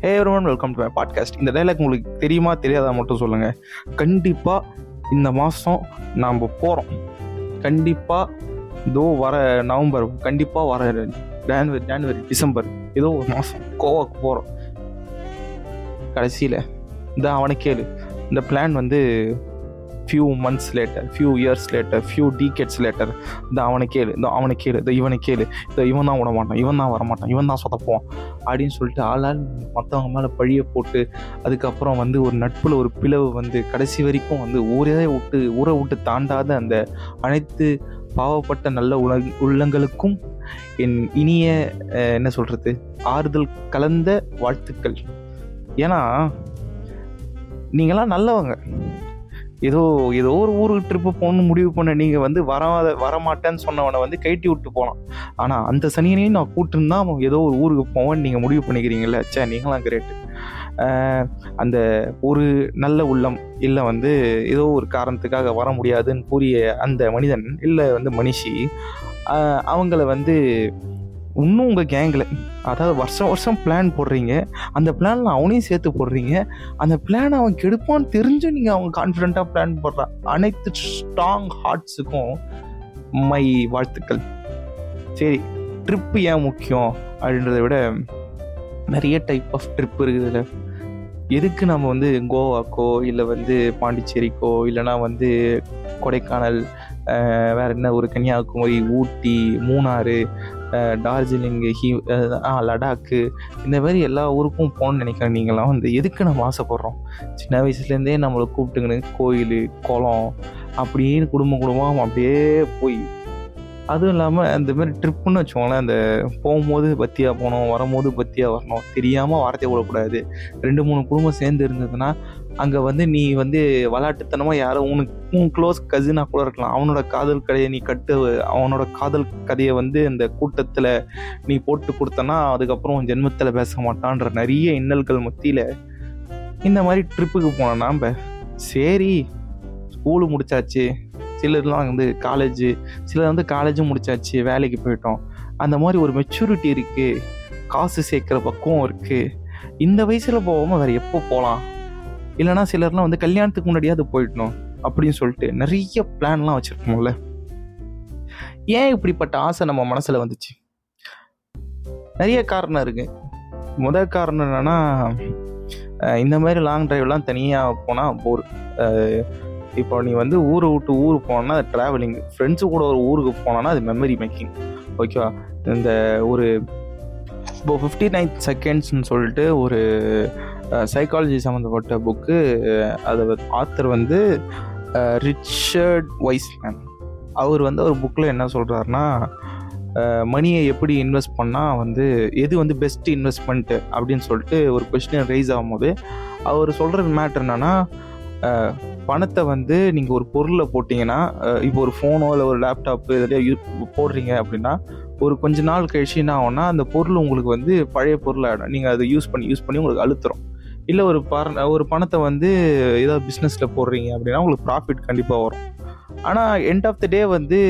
Hey everyone welcome to my podcast இந்த dialogue உங்களுக்கு தெரியுமா தெரியாதா மட்டும் சொல்லுங்கள் கண்டிப்பாக இந்த மாதம் நாம் போகிறோம் கண்டிப்பாக இதோ வர நவம்பர் கண்டிப்பாக வர ஜான்வரி ஜான்வரி டிசம்பர் ஏதோ ஒரு மாதம் கோவாக்கு போகிறோம் கடைசியில் இந்த அவனை கேளு. இந்த பிளான் வந்து few months later few years later few decades later இந்த அவனை கேளு இந்த அவனை கேளு இந்த இவனை கேளு இந்த இவன் தான் விட மாட்டான் இவன் தான் வரமாட்டான் இவன் தான் சொதப்போம் அப்படின்னு சொல்லிட்டு ஆளால் மற்றவங்க மேலே பழிய போட்டு அதுக்கப்புறம் வந்து ஒரு நட்பில் ஒரு பிளவு வந்து கடைசி வரைக்கும் வந்து ஊரே விட்டு ஊரை விட்டு தாண்டாத அந்த அனைத்து பாவப்பட்ட நல்ல உல உள்ளங்களுக்கும் என் இனிய என்ன சொல்கிறது ஆறுதல் கலந்த வாழ்த்துக்கள். ஏன்னா நீங்களாம் நல்லவங்க. ஏதோ ஏதோ ஒரு ஊருக்கு ட்ரிப்பு போகணும்னு முடிவு பண்ண நீங்கள் வந்து வராத வரமாட்டேன்னு சொன்னவனை வந்து கைட்டி விட்டு போகலாம் ஆனால் அந்த சனியனையும் நான் கூட்டிருந்தா அவன் ஏதோ ஒரு ஊருக்கு போவேன்னு நீங்கள் முடிவு பண்ணிக்கிறீங்கல்ல? சே நீங்களாம் கிரேட்டு அந்த ஒரு நல்ல உள்ளம் இல்லை வந்து ஏதோ ஒரு காரணத்துக்காக வர முடியாதுன்னு கூறிய அந்த மனிதன் இல்லை வந்து மனுஷி அவங்கள வந்து இன்னும் உங்கள் கேங்கில் அதாவது வருஷம் வருஷம் பிளான் போடுறீங்க. அந்த பிளானில் அவனையும் சேர்த்து போடுறீங்க. அந்த பிளான் அவன் கெடுப்பான்னு தெரிஞ்சு நீங்கள் அவன் கான்ஃபிடெண்ட்டாக பிளான் போடுறான் அனைத்து ஸ்ட்ராங் ஹார்ட்ஸுக்கும் மை வாழ்த்துக்கள். சரி ட்ரிப்பு ஏன் முக்கியம் அப்படின்றத விட நிறைய டைப் ஆஃப் ட்ரிப் இருக்குதுல்ல எதுக்கு நம்ம வந்து கோவாக்கோ இல்லை வந்து பாண்டிச்சேரிக்கோ இல்லைனா வந்து கொடைக்கானல் வேறு என்ன ஒரு கன்னியாகுமரி ஊட்டி மூணாறு டார்ஜிலிங் ஹி லடாக்கு இந்த மாதிரி எல்லா ஊருக்கும் போகணும்னு நினைக்கிறேன். நீங்களாம் வந்து எதுக்கு நம்ம ஆசைப்படுறோம்? சின்ன வயசுலேருந்தே நம்மளை கூப்பிட்டுங்கன்னு கோயில் குளம் அப்படின்னு குடும்ப குடும்பம் அப்படியே போய் அதுவும் இல்லாமல் அந்த மாதிரி ட்ரிப்புன்னு வச்சுக்கோங்களேன் அந்த போகும்போது பத்தியாக போகணும் வரும்போது பத்தியாக வரணும் தெரியாமல் வார்த்தை விடக்கூடாது. ரெண்டு மூணு குடும்பம் சேர்ந்து இருந்ததுன்னா அங்கே வந்து நீ வந்து விளாட்டுத்தனமாக யாரோ உனக்கு உன் க்ளோஸ் கசினாக கூட இருக்கலாம். அவனோட காதல் கதையை நீ கட்டு அவனோட காதல் கதையை வந்து அந்த கூட்டத்தில் நீ போட்டு கொடுத்தனா அதுக்கப்புறம் ஜென்மத்தில் பேச மாட்டான்ற நிறைய இன்னல்கள் மத்தியில் இந்த மாதிரி ட்ரிப்புக்கு போனோம் நாம். சரி ஸ்கூலு முடிச்சாச்சு. சிலர்லாம் வந்து காலேஜு சிலர் வந்து காலேஜும் முடிச்சாச்சு வேலைக்கு போயிட்டோம். அந்த மாதிரி ஒரு மெச்சூரிட்டி இருக்குது காசு சேர்க்குற பக்குவம் இருக்குது இந்த வயசில் போகாமல் வேறு எப்போ போகலாம் இல்லைனா சிலர்லாம் வந்து கல்யாணத்துக்கு முன்னாடியாவது போயிடணும் அப்படின்னு சொல்லிட்டு நிறைய பிளான்லாம் வச்சுருக்கோம்ல. ஏன் இப்படிப்பட்ட ஆசை நம்ம மனசில் வந்துச்சு? நிறைய காரணம் இருக்குது முதல் காரணம் என்னன்னா இந்த மாதிரி லாங் டிரைவ்லாம் தனியாக போனால் போர் இப்போ நீ வந்து ஊரை விட்டு ஊர் போனோன்னா அது ட்ராவலிங் ஃப்ரெண்ட்ஸு கூட ஒரு ஊருக்கு போனோன்னா அது மெமரி மேக்கிங் ஓகேவா இந்த ஒரு இப்போ ஃபிஃப்டி நைன் செகண்ட்ஸ்னு சொல்லிட்டு ஒரு சைக்காலஜி சம்மந்தப்பட்ட புக்கு அதை ஆத்தர் வந்து ரிச்சர்ட் வைஸ்மேன் அவர் வந்து ஒரு புக்கில் என்ன சொல்கிறாருன்னா மணியை எப்படி இன்வெஸ்ட் பண்ணால் வந்து எது வந்து பெஸ்ட் இன்வெஸ்ட்மெண்ட்டு அப்படின்னு சொல்லிட்டு ஒரு கொஸ்டின் ரைஸ் ஆகும்போது அவர் சொல்கிற மேட்ரு என்னென்னா பணத்தை வந்து நீங்கள் ஒரு பொருளில் போட்டிங்கன்னா இப்போ ஒரு ஃபோனோ இல்லை ஒரு லேப்டாப்பு இதெல்லாம் யூஸ் போடுறீங்க அப்படின்னா ஒரு கொஞ்ச நாள் கழிச்சு என்ன ஆகும்னா அந்த பொருள் உங்களுக்கு வந்து பழைய பொருளாகிடும் நீங்கள் அதை யூஸ் பண்ணி யூஸ் பண்ணி உங்களுக்கு அழுத்துறோம் இல்லை ஒரு பர ஒரு பணத்தை வந்து ஏதாவது பிஸ்னஸில் போடுறீங்க அப்படின்னா உங்களுக்கு ப்ராஃபிட் கண்டிப்பாக வரும். ஆனால் எண்ட் ஆஃப் த டே வந்து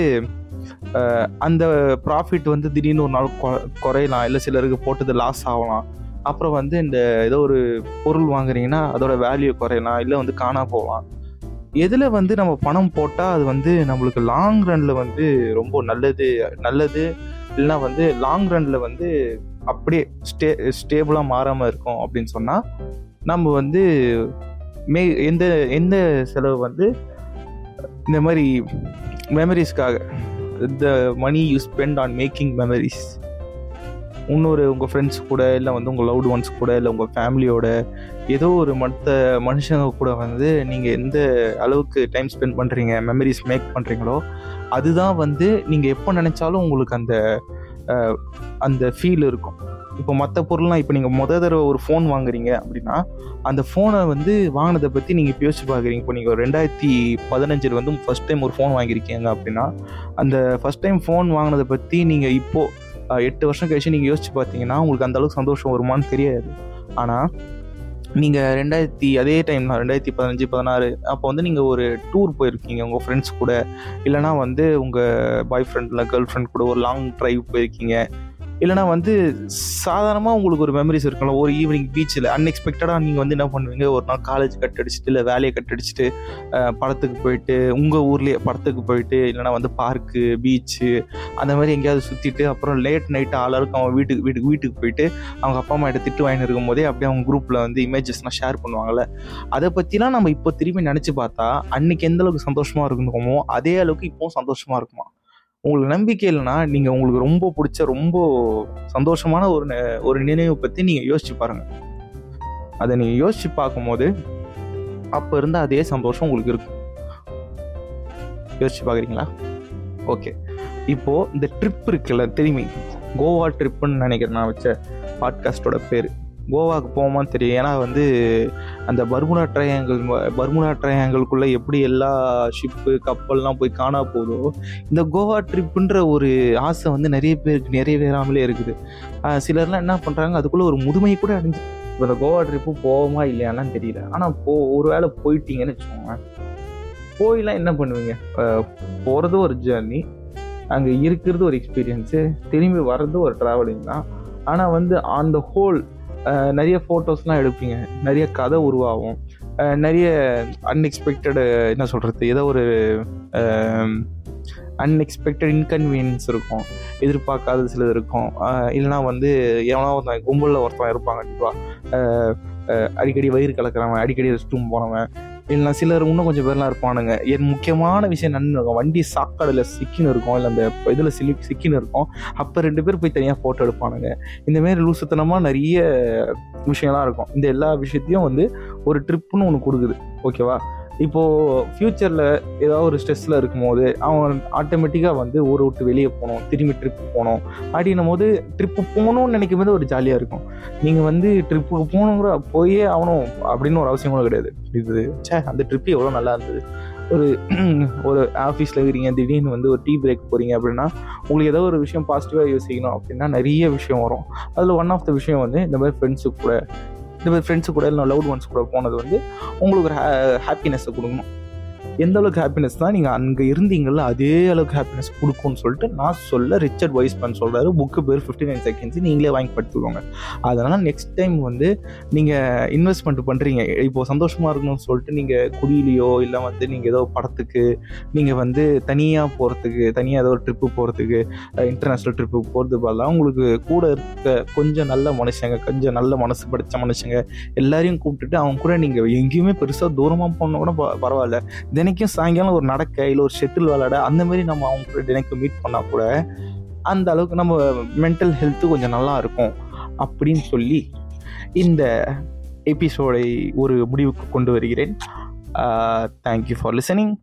அந்த ப்ராஃபிட் வந்து திடீர்னு ஒரு நாள் கொ- குறையலாம். இல்லை சிலருக்கு போட்டது லாஸ் ஆகலாம். அப்புறம் வந்து இந்த ஏதோ ஒரு பொருள் வாங்குறீங்கன்னா அதோட வேல்யூ குறையலாம். இல்லை வந்து காணா போகலாம். எதில் வந்து நம்ம பணம் போட்டால் அது வந்து நம்மளுக்கு லாங் ரனில் வந்து ரொம்ப நல்லது நல்லது. இல்லைனா வந்து லாங் ரனில் வந்து அப்படியே ஸ்டே ஸ்டேபிளாக மாறாமல் இருக்கும் அப்படின்னு சொன்னால் நம்ம வந்து மே எந்த எந்த செலவு வந்து இந்த மாதிரி மெமரிஸ்க்காக the money you spend on making memories இன்னொரு உங்கள் ஃப்ரெண்ட்ஸ் கூட இல்லை வந்து உங்கள் லவ்டு ஒன்ஸ் கூட இல்லை உங்கள் ஃபேமிலியோட ஏதோ ஒரு மற்ற மனுஷங்க கூட வந்து நீங்கள் எந்த அளவுக்கு டைம் ஸ்பெண்ட் பண்ணுறீங்க மெமரிஸ் மேக் பண்ணுறீங்களோ அதுதான் வந்து நீங்கள் எப்போ நினச்சாலும் உங்களுக்கு அந்த அந்த ஃபீல் இருக்கும். இப்போ மற்ற பொருள்லாம் இப்போ நீங்கள் முத தடவை ஒரு ஃபோன் வாங்குறீங்க அப்படின்னா அந்த ஃபோனை வந்து வாங்கினதை பற்றி நீங்கள் இப்போ யோசிச்சு பார்க்குறீங்க இப்போ நீங்கள் ரெண்டாயிரத்தி பதினஞ்சில் வந்து ஃபஸ்ட் டைம் ஒரு ஃபோன் வாங்கியிருக்கீங்க அப்படின்னா அந்த ஃபஸ்ட் டைம் ஃபோன் வாங்கினதை பற்றி நீங்கள் இப்போது எட்டு வருஷம் கழிச்சு நீங்கள் யோசிச்சு பார்த்தீங்கன்னா உங்களுக்கு அந்தளவுக்கு சந்தோஷம் வருமான்னு தெரியாது. ஆனால் நீங்கள் ரெண்டாயிரத்தி அதே டைம் தான் ரெண்டாயிரத்தி பதினஞ்சு பதினாறு அப்போ வந்து நீங்கள் ஒரு டூர் போயிருக்கீங்க உங்கள் ஃப்ரெண்ட்ஸ் கூட. இல்லைனா வந்து உங்கள் பாய் ஃப்ரெண்ட் இல்லை கேர்ள் ஃப்ரெண்ட் கூட ஒரு லாங் ட்ரைவ் போயிருக்கீங்க. இல்லைனா வந்து சாதாரணமாக உங்களுக்கு ஒரு மெமரிஸ் இருக்கும்ல ஒரு ஈவினிங் பீச்சில் அன்எக்ஸ்பெக்டடாக நீங்கள் வந்து என்ன பண்ணுவீங்க? ஒரு நாள் காலேஜ் கட் அடிச்சுட்டு இல்லை வேலையை கட் அடிச்சுட்டு படத்துக்கு போயிட்டு உங்கள் ஊர்லேயே படத்துக்கு போயிட்டு இல்லைனா வந்து பார்க்கு பீச்சு அந்த மாதிரி எங்கேயாவது சுற்றிட்டு அப்புறம் லேட் நைட்டு ஆளாருக்கு அவன் வீட்டுக்கு வீட்டுக்கு வீட்டுக்கு போயிட்டு அவங்க அப்பா அம்மா கிட்ட திட்டு வாங்கிட்டு இருக்கும் போதே அப்படியே அவங்க குரூப்பில் வந்து இமேஜஸ்லாம் ஷேர் பண்ணுவாங்கள்ல அதை பற்றிலாம் நம்ம இப்போ திரும்பி நினச்சி பார்த்தா அன்னைக்கு எந்த அளவுக்கு சந்தோஷமாக இருக்கணுமோ அதே அளவுக்கு இப்போவும் சந்தோஷமாக இருக்குமா? உங்களுக்கு நம்பிக்கை இல்லைன்னா நீங்கள் உங்களுக்கு ரொம்ப பிடிச்ச ரொம்ப சந்தோஷமான ஒரு நெ- ஒரு நினைவை பற்றி நீங்கள் யோசிச்சு பாருங்கள் அதை நீங்கள் யோசிச்சு பார்க்கும்போது அப்போ இருந்த அதே சந்தோஷம் உங்களுக்கு இருக்கும். யோசிச்சு பார்க்குறீங்களா? ஓகே. இப்போது இந்த ட்ரிப் இருக்குல்ல திரும்பி கோவா ட்ரிப்புன்னு நினைக்கிறேன் நான் வச்ச பாட்காஸ்டோட பேர். கோவாவுக்கு போவோமான்னு தெரியும். ஏன்னா வந்து அந்த பர்முனா ட்ரையாங்கிள் பர்முனா ட்ரையாங்கிள்குள்ளே எப்படி எல்லா ஷிப்பு கப்பல்லாம் போய் காணா போதோ இந்த கோவா ட்ரிப்புன்ற ஒரு ஆசை வந்து நிறைய பேருக்கு நிறைவேறாமலே இருக்குது. சிலர்லாம் என்ன பண்ணுறாங்க அதுக்குள்ளே ஒரு முதுமை கூட அடைஞ்சு இப்போ இந்த கோவா ட்ரிப்பு போவோமா இல்லையான்னு தெரியல. ஆனால் போ ஒரு வேளை போயிட்டீங்கன்னு வச்சுக்கோங்க போயெலாம் என்ன பண்ணுவீங்க? போகிறது ஒரு ஜேர்னி அங்கே இருக்கிறது ஒரு எக்ஸ்பீரியன்ஸு திரும்பி வர்றது ஒரு ட்ராவலிங் தான். ஆனால் வந்து ஆன் த ஹோல் நிறைய ஃபோட்டோஸ்லாம் எடுப்பீங்க. நிறைய கதை உருவாகும். நிறைய அன்எக்ஸ்பெக்டடு என்ன சொல்கிறது ஏதோ ஒரு அன்எக்ஸ்பெக்டட் இன்கன்வீனியன்ஸ் இருக்கும். எதிர்பார்க்காத சிலது இருக்கும். இல்லைனா வந்து எவனா ஒருத்தன் கும்பலில் ஒருத்தன் இருப்பாங்க கண்டிப்பாக அடிக்கடி வயிறு கலக்கிறவன் அடிக்கடி ரெஸ்ட் ரூம் போனவன் இல்லைனா சிலர் இன்னும் கொஞ்சம் பேர்லாம் இருப்பானுங்க. என் முக்கியமான விஷயம் நன்மை இருக்கும். வண்டி சாக்கடையில் சிக்கின்னு இருக்கும். இல்லை அந்த இதில் சிலி சிக்கின்னு இருக்கும். அப்போ ரெண்டு பேர் போய் தனியாக ஃபோட்டோ எடுப்பானுங்க. இந்தமாரி லூசுத்தனமாக நிறைய விஷயம்லாம் இருக்கும். இந்த எல்லா விஷயத்தையும் வந்து ஒரு ட்ரிப்புன்னு ஒன்று கொடுக்குது. ஓகேவா இப்போது ஃப்யூச்சரில் ஏதாவது ஒரு ஸ்ட்ரெஸ்ஸில் இருக்கும்போது அவன் ஆட்டோமேட்டிக்காக வந்து ஊரை விட்டு வெளியே போகணும் திரும்பி ட்ரிப் போகணும். அப்படின்னும் போது ட்ரிப்பு போகணும்னு நினைக்கும் போது ஒரு ஜாலியாக இருக்கும். நீங்கள் வந்து ட்ரிப்புக்கு போகணுங்கிற போயே ஆகணும் அப்படின்னு ஒரு அவசியம் கூட கிடையாது. இது ச்சே அந்த ட்ரிப்பு எவ்வளோ நல்லா இருந்தது. ஒரு ஒரு ஆஃபீஸில் இருக்கிறீங்க திடீர்னு வந்து ஒரு டீ பிரேக் போகிறீங்க அப்படின்னா உங்களுக்கு ஏதோ ஒரு விஷயம் பாசிட்டிவாக யோசிக்கணும் அப்படின்னா நிறைய விஷயம் வரும். அதில் ஒன் ஆஃப் த விஷயம் வந்து இந்த மாதிரி ஃப்ரெண்ட்ஸு கூட இந்த மாதிரி ஃப்ரெண்ட்ஸு கூட இல்லை லவ்ட் ஒன்ஸ் கூட போனது வந்து உங்களுக்கு ஒரு ஹாப்பினஸ்ஸை கொடுக்கணும் எந்த அளவுக்கு ஹாப்பினஸ் தான் நீங்கள் அங்கே இருந்தீங்கள அதே அளவுக்கு ஹாப்பினஸ் கொடுக்கும்னு சொல்லிட்டு நான் சொல்ல ரிச்சர்ட் வைஸ்மேன் சொல்கிறாரு புக்கு பேர் ஃபிஃப்டி நைன் செகண்ட்ஸ் நீங்களே வாங்கி படுத்துக்கோங்க அதனால் நெக்ஸ்ட் டைம் வந்து நீங்கள் இன்வெஸ்ட்மெண்ட் பண்ணுறீங்க இப்போ சந்தோஷமாக இருக்கணும்னு சொல்லிட்டு நீங்கள் குடியிலையோ இல்லை வந்து நீங்கள் ஏதோ படத்துக்கு நீங்கள் வந்து தனியாக போகிறதுக்கு தனியாக ஏதோ ஒரு ட்ரிப்பு போகிறதுக்கு இன்டர்நேஷ்னல் ட்ரிப்புக்கு போகிறது பதிலாக உங்களுக்கு கூட இருக்க கொஞ்சம் நல்ல மனுஷங்க கொஞ்சம் நல்ல மனசு படித்த மனுஷங்க எல்லாரையும் கூப்பிட்டுட்டு அவங்க கூட நீங்கள் எங்கேயுமே பெருசாக தூரமாக போனால் கூட ப- பரவாயில்ல. தினைக்கும் சாயங்காலம் ஒரு நடக்க இல்லை ஒரு ஷெட்டில் விளாட அந்த மாதிரி நம்ம அவங்க கூட தினைக்கும் மீட் பண்ணால் கூட அந்த அளவுக்கு நம்ம மென்டல் ஹெல்த்து கொஞ்சம் நல்லா இருக்கும் அப்படின்னு சொல்லி இந்த எபிசோடை ஒரு முடிவுக்கு கொண்டு வருகிறேன். Thank you for listening